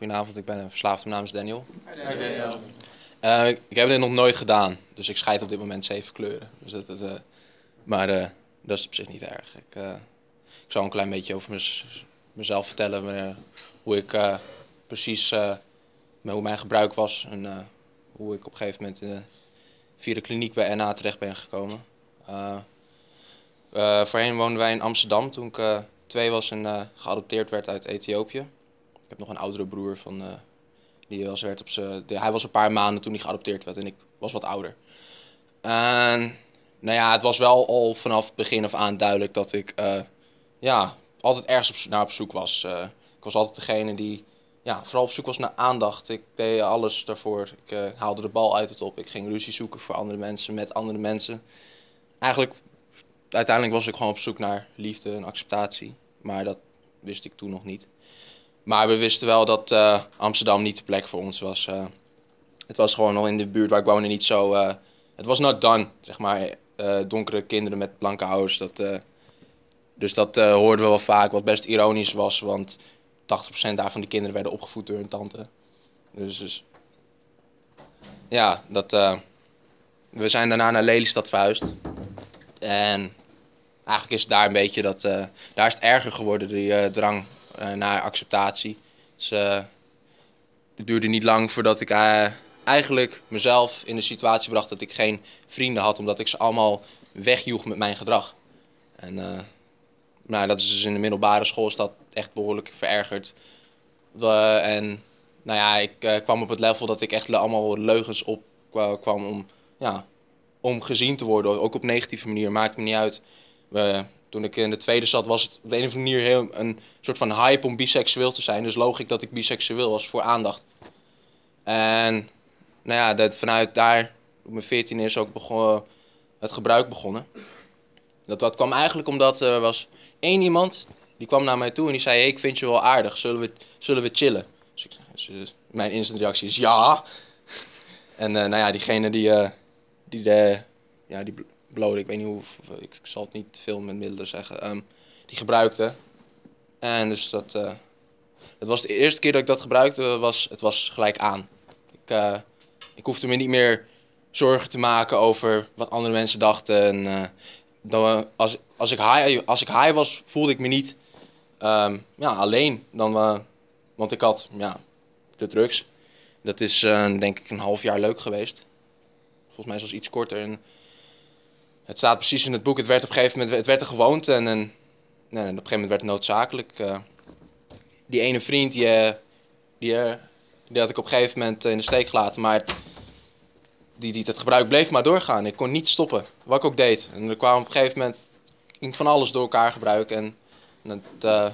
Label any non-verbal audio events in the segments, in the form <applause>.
Goedenavond, ik ben een verslaafde namens Daniel. Uh, ik heb dit nog nooit gedaan, dus ik scheid op dit moment zeven kleuren. Dus dat, dat, uh, maar uh, dat is op zich niet erg. Ik, ik zal een klein beetje over mezelf vertellen, hoe ik precies, hoe mijn gebruik was en hoe ik op een gegeven moment via de kliniek bij NA terecht ben gekomen. voorheen woonden wij in Amsterdam toen ik twee was en geadopteerd werd uit Ethiopië. Ik heb nog een oudere broer van, uh, die was, werd op zijn, hij was een paar maanden toen hij geadopteerd werd en ik was wat ouder. En nou ja, het was wel al vanaf begin af aan duidelijk dat ik uh, ja, altijd ergens op, naar op zoek was. Uh, ik was altijd degene die ja, vooral op zoek was naar aandacht. Ik deed alles daarvoor. Ik haalde de bal uit het op. Ik ging ruzie zoeken voor andere mensen, met andere mensen. Eigenlijk, uiteindelijk was ik gewoon op zoek naar liefde en acceptatie. Maar dat wist ik toen nog niet. Maar we wisten wel dat uh, Amsterdam niet de plek voor ons was. Uh, het was gewoon nog in de buurt waar ik woonde niet zo... Uh, het was not done, zeg maar. donkere kinderen met blanke ouders. Dat, dus dat hoorden we wel vaak, wat best ironisch was. Want 80% daarvan de kinderen werden opgevoed door hun tante. Dus, dus ja, dat, we zijn daarna naar Lelystad verhuisd. En eigenlijk is het daar een beetje dat... daar is het erger geworden, die drang naar acceptatie. Dus uh, het duurde niet lang voordat ik uh, eigenlijk mezelf in de situatie bracht dat ik geen vrienden had, omdat ik ze allemaal wegjoeg met mijn gedrag. En nou, dat is dus in de middelbare school is dat echt behoorlijk verergerd. en nou ja, ik kwam op het level dat ik echt allemaal leugens op kwam om, ja, om gezien te worden. Ook op negatieve manier, maakt me niet uit. Toen ik in de tweede zat, was het op de een of andere manier heel, een soort van hype om biseksueel te zijn. Dus logisch dat ik biseksueel was voor aandacht. En nou ja, dat, vanuit daar, op mijn 14 is ook begon, het gebruik begonnen. Dat, dat kwam eigenlijk omdat er was één iemand, die kwam naar mij toe en die zei, hey, ik vind je wel aardig, zullen we, zullen we chillen? Dus, ik, dus mijn instant reactie is ja. <laughs> En uh, nou ja, diegene die, die, de, ja, die blode, ik weet niet hoe, ik, zal het niet veel met middelen zeggen, um, die gebruikte. En dus dat, uh, het was de eerste keer dat ik dat gebruikte, was, het was gelijk aan. Ik, uh, ik hoefde me niet meer zorgen te maken over wat andere mensen dachten. En, uh, dan, als, als, ik high, als ik high was, voelde ik me niet um, ja, alleen. Dan, want ik had ja, de drugs. Dat is denk ik een half jaar leuk geweest. Volgens mij het iets korter. En, het staat precies in het boek. Het werd op een gegeven moment het werd een gewoonte en, en, op een gegeven moment werd het noodzakelijk. Uh, die ene vriend, die, uh, die, uh, die had ik op een gegeven moment in de steek gelaten. Maar die, die, het gebruik bleef maar doorgaan. Ik kon niet stoppen, wat ik ook deed. En er kwam op een gegeven moment van alles door elkaar gebruiken. En, de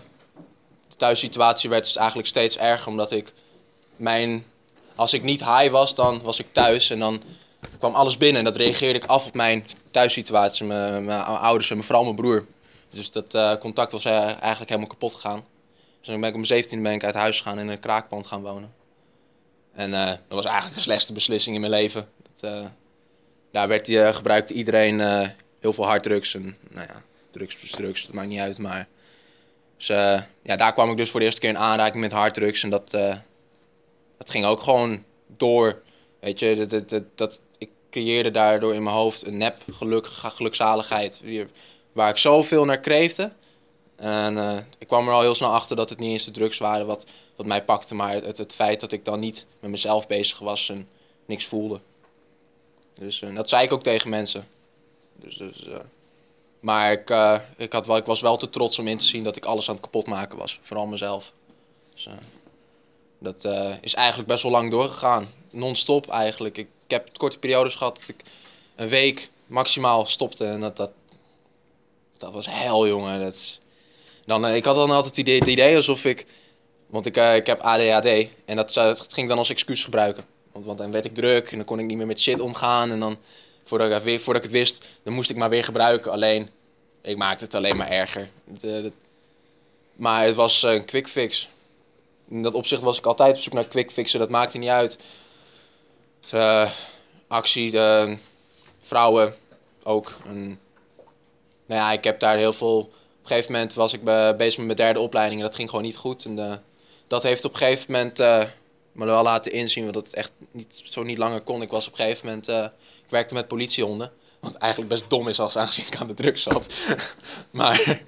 thuissituatie werd dus eigenlijk steeds erger. Omdat ik mijn... Als ik niet high was, dan was ik thuis. En dan kwam alles binnen. En dat reageerde ik af op mijn thuissituatie. Mijn, mijn ouders en vooral mijn broer. Dus dat uh, contact was uh, eigenlijk helemaal kapot gegaan. Dus dan ben ik mijn 17e ben ik uit huis gegaan en in een kraakpand gaan wonen. En uh, dat was eigenlijk de slechtste beslissing in mijn leven. Dat, daar werd, gebruikte iedereen heel veel harddrugs. En nou ja, drugs drugs, dat maakt niet uit. Maar dus, ja, daar kwam ik dus voor de eerste keer in aanraking met harddrugs. En dat, dat ging ook gewoon door. Weet je, dat, dat, dat, dat creëerde daardoor in mijn hoofd een nep geluk, gelukzaligheid. Waar ik zoveel naar kreefde. En uh, ik kwam er al heel snel achter dat het niet eens de drugs waren wat, wat mij pakte. Maar het, het feit dat ik dan niet met mezelf bezig was en niks voelde. Dus uh, dat zei ik ook tegen mensen. Dus, dus, uh, maar ik, ik, had wel, ik was wel te trots om in te zien dat ik alles aan het kapotmaken was. Vooral mezelf. Dus, dat is eigenlijk best wel lang doorgegaan. Non-stop eigenlijk. Ik, ik heb korte periodes gehad dat ik een week maximaal stopte. En dat, dat, dat was hel, jongen. Dat, dan, eh, ik had dan altijd het idee, idee alsof ik... Want ik, uh, ik heb ADHD. En dat, dat ging dan als excuus gebruiken. Want, want dan werd ik druk en dan kon ik niet meer met shit omgaan. En dan, voordat ik, weer, voordat ik het wist, dan moest ik maar weer gebruiken. Alleen, ik maakte het alleen maar erger. Maar het was een quick fix. In dat opzicht was ik altijd op zoek naar quick fixen. Dat maakte niet uit uh, actie, uh, vrouwen ook. En, nou ja, ik heb daar heel veel. Op een gegeven moment was ik bezig met mijn derde opleiding en dat ging gewoon niet goed. En uh, dat heeft op een gegeven moment uh, me wel laten inzien, want het echt niet, zo niet langer kon. Ik was op een gegeven moment, ik werkte met politiehonden. Wat eigenlijk best dom is als aangezien ik aan de drugs zat. <laughs> maar,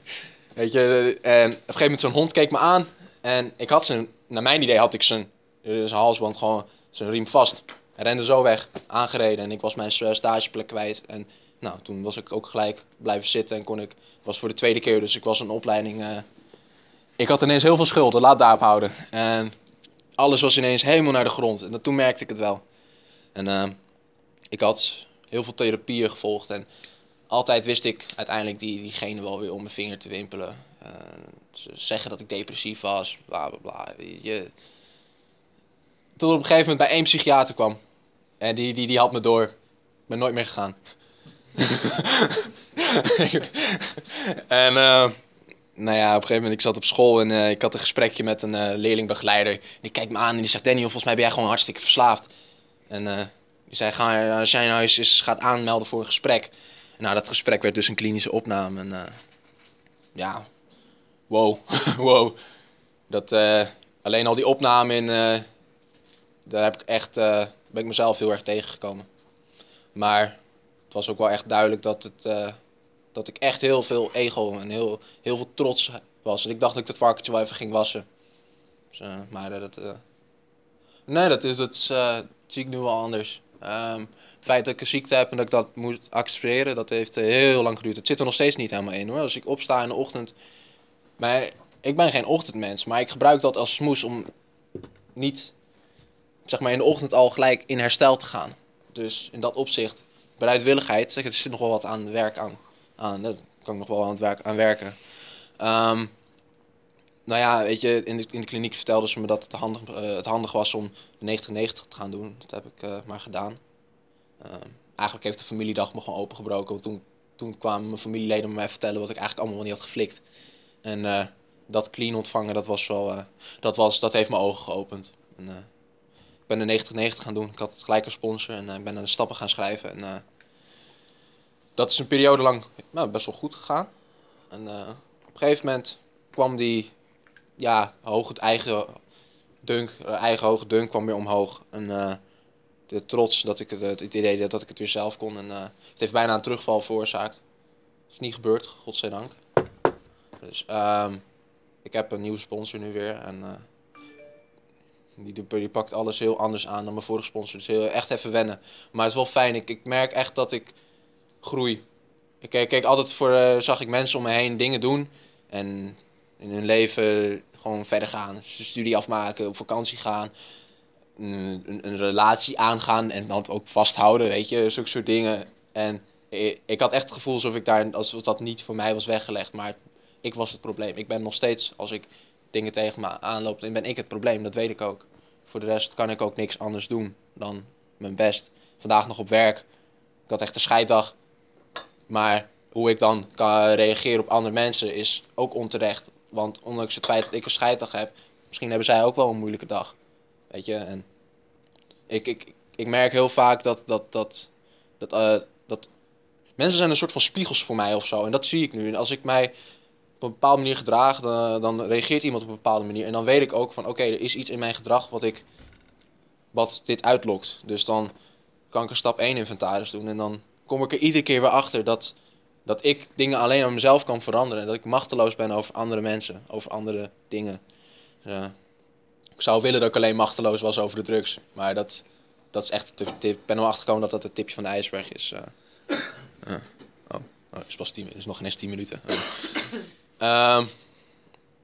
weet je, en op een gegeven moment zo'n hond keek me aan. En ik had zijn, naar mijn idee had ik zijn, zijn halsband gewoon, zijn riem vast. Rende zo weg, aangereden en ik was mijn stageplek kwijt. En nou, toen was ik ook gelijk blijven zitten en kon ik, was voor de tweede keer, dus ik was een opleiding. Uh, ik had ineens heel veel schulden, laat daarop houden. En alles was ineens helemaal naar de grond. En toen merkte ik het wel. En uh, ik had heel veel therapieën gevolgd en altijd wist ik uiteindelijk die, diegene wel weer om mijn vinger te wimpelen. Ze zeggen dat ik depressief was, bla bla bla. Je... Tot op een gegeven moment bij één psychiater kwam. En die, die, die had me door. Ik ben nooit meer gegaan. <laughs> en uh, nou ja, op een gegeven moment, ik zat op school en uh, ik had een gesprekje met een leerlingbegeleider. En die kijkt me aan en die zegt, Daniel, volgens mij ben jij gewoon hartstikke verslaafd. En die zei, ga, als jij nou eens, gaat aanmelden voor een gesprek. Nou, dat gesprek werd dus een klinische opname. En ja, wow, <laughs> wow. Dat, alleen al die opname in, daar heb ik echt, ben ik mezelf heel erg tegengekomen. Maar het was ook wel echt duidelijk dat, het, uh, dat ik echt heel veel ego en heel, heel veel trots was. En ik dacht dat ik dat varkentje wel even ging wassen. Dus, uh, maar uh, dat... nee, dat, is, dat, zie ik nu wel anders. Um, het feit dat ik een ziekte heb en dat ik dat moet accepteren, dat heeft heel lang geduurd. Het zit er nog steeds niet helemaal in hoor. Als ik opsta in de ochtend. Maar ik ben geen ochtendmens, maar ik gebruik dat als smoes om niet zeg maar in de ochtend al gelijk in herstel te gaan. Dus in dat opzicht bereidwilligheid, er zit nog wel wat aan werk aan. aan daar kan ik nog wel aan, het werk, aan werken. Um, nou ja, weet je, in de, in de kliniek vertelden ze me dat het handig, uh, het handig was om de 90-90 te gaan doen. Dat heb ik uh, maar gedaan. Uh, eigenlijk heeft de familiedag me gewoon opengebroken. Want toen, toen kwamen mijn familieleden me mij vertellen wat ik eigenlijk allemaal niet had geflikt. En eh, dat clean ontvangen, dat was wel, dat, was, dat heeft mijn ogen geopend. En, ben de 90-90 gaan doen. Ik had gelijk een sponsor en ik ben aan de stappen gaan schrijven. En dat is een periode lang nou, best wel goed gegaan. En uh, op een gegeven moment kwam die, ja, hoog het eigen dunk, eigen hoge dunk kwam weer omhoog. En uh, de trots dat ik het, het idee dat, dat ik het weer zelf kon. En uh, het heeft bijna een terugval veroorzaakt. Het is niet gebeurd, godzijdank. Dus um, ik heb een nieuwe sponsor nu weer. En die, die pakt alles heel anders aan dan mijn vorige sponsor. Dus heel, echt even wennen. Maar het is wel fijn. Ik, ik merk echt dat ik groei. Ik keek, altijd voor, uh, zag ik mensen om me heen dingen doen. En in hun leven gewoon verder gaan. Studie afmaken, op vakantie gaan. Een, een, relatie aangaan en dan ook vasthouden, weet je. Zulke soort dingen. En ik, ik, had echt het gevoel alsof ik daar, alsof dat niet voor mij was weggelegd. Maar ik was het probleem. Ik ben nog steeds, als ik dingen tegen me aanloop, dan ben ik het probleem. Dat weet ik ook. Voor de rest kan ik ook niks anders doen dan mijn best. Vandaag nog op werk. Ik had echt een scheiddag. Maar hoe ik dan kan reageren op andere mensen is ook onterecht. Want ondanks het feit dat ik een scheiddag heb, misschien hebben zij ook wel een moeilijke dag. Weet je, en ik, ik, ik merk heel vaak dat, dat, dat, dat, uh, dat mensen zijn een soort van spiegels voor mij of zo. En dat zie ik nu. En als ik mij op een bepaalde manier gedraag, dan, dan reageert iemand op een bepaalde manier. En dan weet ik ook van, oké, er is iets in mijn gedrag wat ik, wat dit uitlokt. Dus dan kan ik een stap 1 inventaris doen en dan kom ik er iedere keer weer achter dat, dat ik dingen alleen aan mezelf kan veranderen. Dat ik machteloos ben over andere mensen, over andere dingen. Ik zou willen dat ik alleen machteloos was over de drugs. Maar dat, dat is echt tip. Ik ben er wel dat dat het tipje van de ijsberg is. Uh. Oh, 10 is nog geen eens 10 minuten. Uh.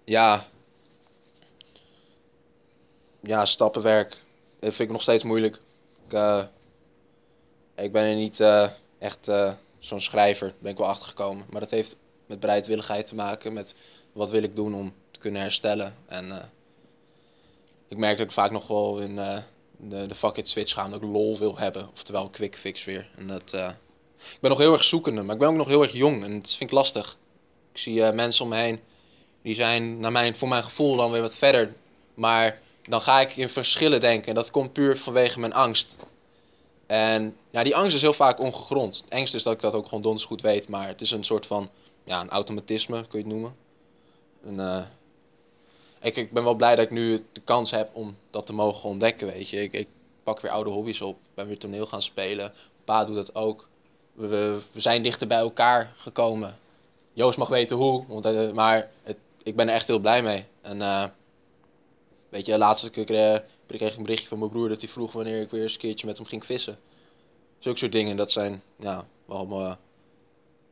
ja. Ja, stappenwerk. Dat vind ik nog steeds moeilijk. Ik, uh, ik ben er niet echt uh, zo'n schrijver, ben ik wel achtergekomen. Maar dat heeft met bereidwilligheid te maken, met wat wil ik doen om te kunnen herstellen. En ik merk dat ik vaak nog wel in de, de fuck it switch ga, dat ik lol wil hebben. Oftewel quick fix weer. En dat, ik ben nog heel erg zoekende, maar ik ben ook nog heel erg jong en dat vind ik lastig. Ik zie mensen om me heen, die zijn naar mijn, voor mijn gevoel dan weer wat verder. Maar dan ga ik in verschillen denken en dat komt puur vanwege mijn angst. En ja, die angst is heel vaak ongegrond. Engste is dat ik dat ook gewoon donders goed weet, maar het is een soort van ja, een automatisme, kun je het noemen. En, uh, ik, ik ben wel blij dat ik nu de kans heb om dat te mogen ontdekken, weet je. Ik, ik pak weer oude hobby's op, ben weer toneel gaan spelen. Pa doet dat ook. We, we zijn dichter bij elkaar gekomen. Joost mag weten hoe, want, eh, maar het, ik ben er echt heel blij mee. En eh, weet je, laatst ik, kreeg, kreeg ik een berichtje van mijn broer dat hij vroeg wanneer ik weer eens een keertje met hem ging vissen. Zulke soort dingen, dat zijn ja, wel,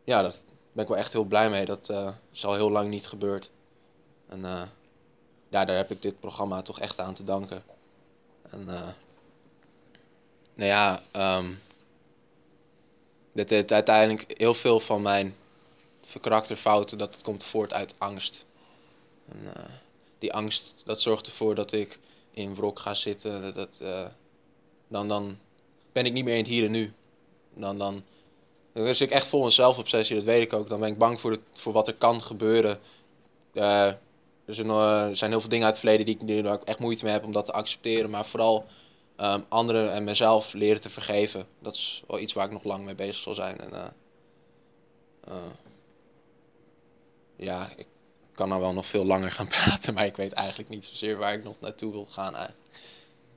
ja, dat ben ik wel echt heel blij mee. Dat is al heel lang niet gebeurd. En ja, daar heb ik dit programma toch echt aan te danken. En nou ja, um, dit, dit uiteindelijk heel veel van mijn karakterfouten, dat komt voort uit angst. En, uh, die angst, dat zorgt ervoor dat ik in wrok ga zitten. Dat, uh, dan, dan ben ik niet meer in het hier en nu. Dan, dan, dan zit ik echt vol een zelfobsessie, dat weet ik ook. Dan ben ik bang voor, voor wat er kan gebeuren. Uh, er, zijn, er zijn heel veel dingen uit het verleden die ik, ik echt moeite mee heb om dat te accepteren. Maar vooral um, anderen en mezelf leren te vergeven. Dat is wel iets waar ik nog lang mee bezig zal zijn. En, ja, ik kan nou wel nog veel langer gaan <laughs> praten, maar ik weet eigenlijk niet zozeer waar ik nog naartoe wil gaan.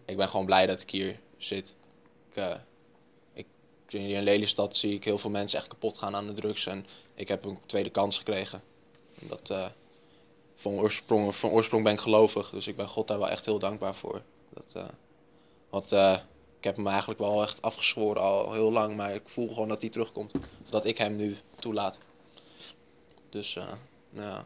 Ik ben gewoon blij dat ik hier zit. Ik, uh, in Lelystad zie ik heel veel mensen echt kapot gaan aan de drugs. En ik heb een tweede kans gekregen. Dat, uh, van, oorsprong, van oorsprong ben ik gelovig, dus ik ben God daar wel echt heel dankbaar voor. Dat, uh, want ik heb hem eigenlijk wel echt afgezworen al heel lang, maar ik voel gewoon dat hij terugkomt. Dat ik hem nu toelaat. Dus, ja.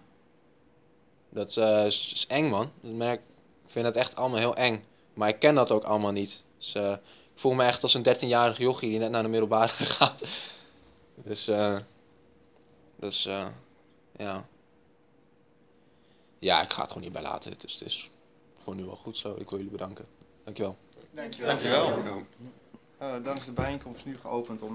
Dat uh, is, is, eng, man. Dat merk, ik vind het echt allemaal heel eng. Maar ik ken dat ook allemaal niet. Dus, uh, ik voel me echt als een 13-jarig jochie die net naar de middelbare <laughs> gaat. Dus, uh, dus uh, ja. Ja, ik ga het gewoon niet bij laten. Dus het is voor nu wel goed zo. Ik wil jullie bedanken. Dankjewel. Dankjewel. Dankjewel. Uh, dan is de bijeenkomst nu geopend om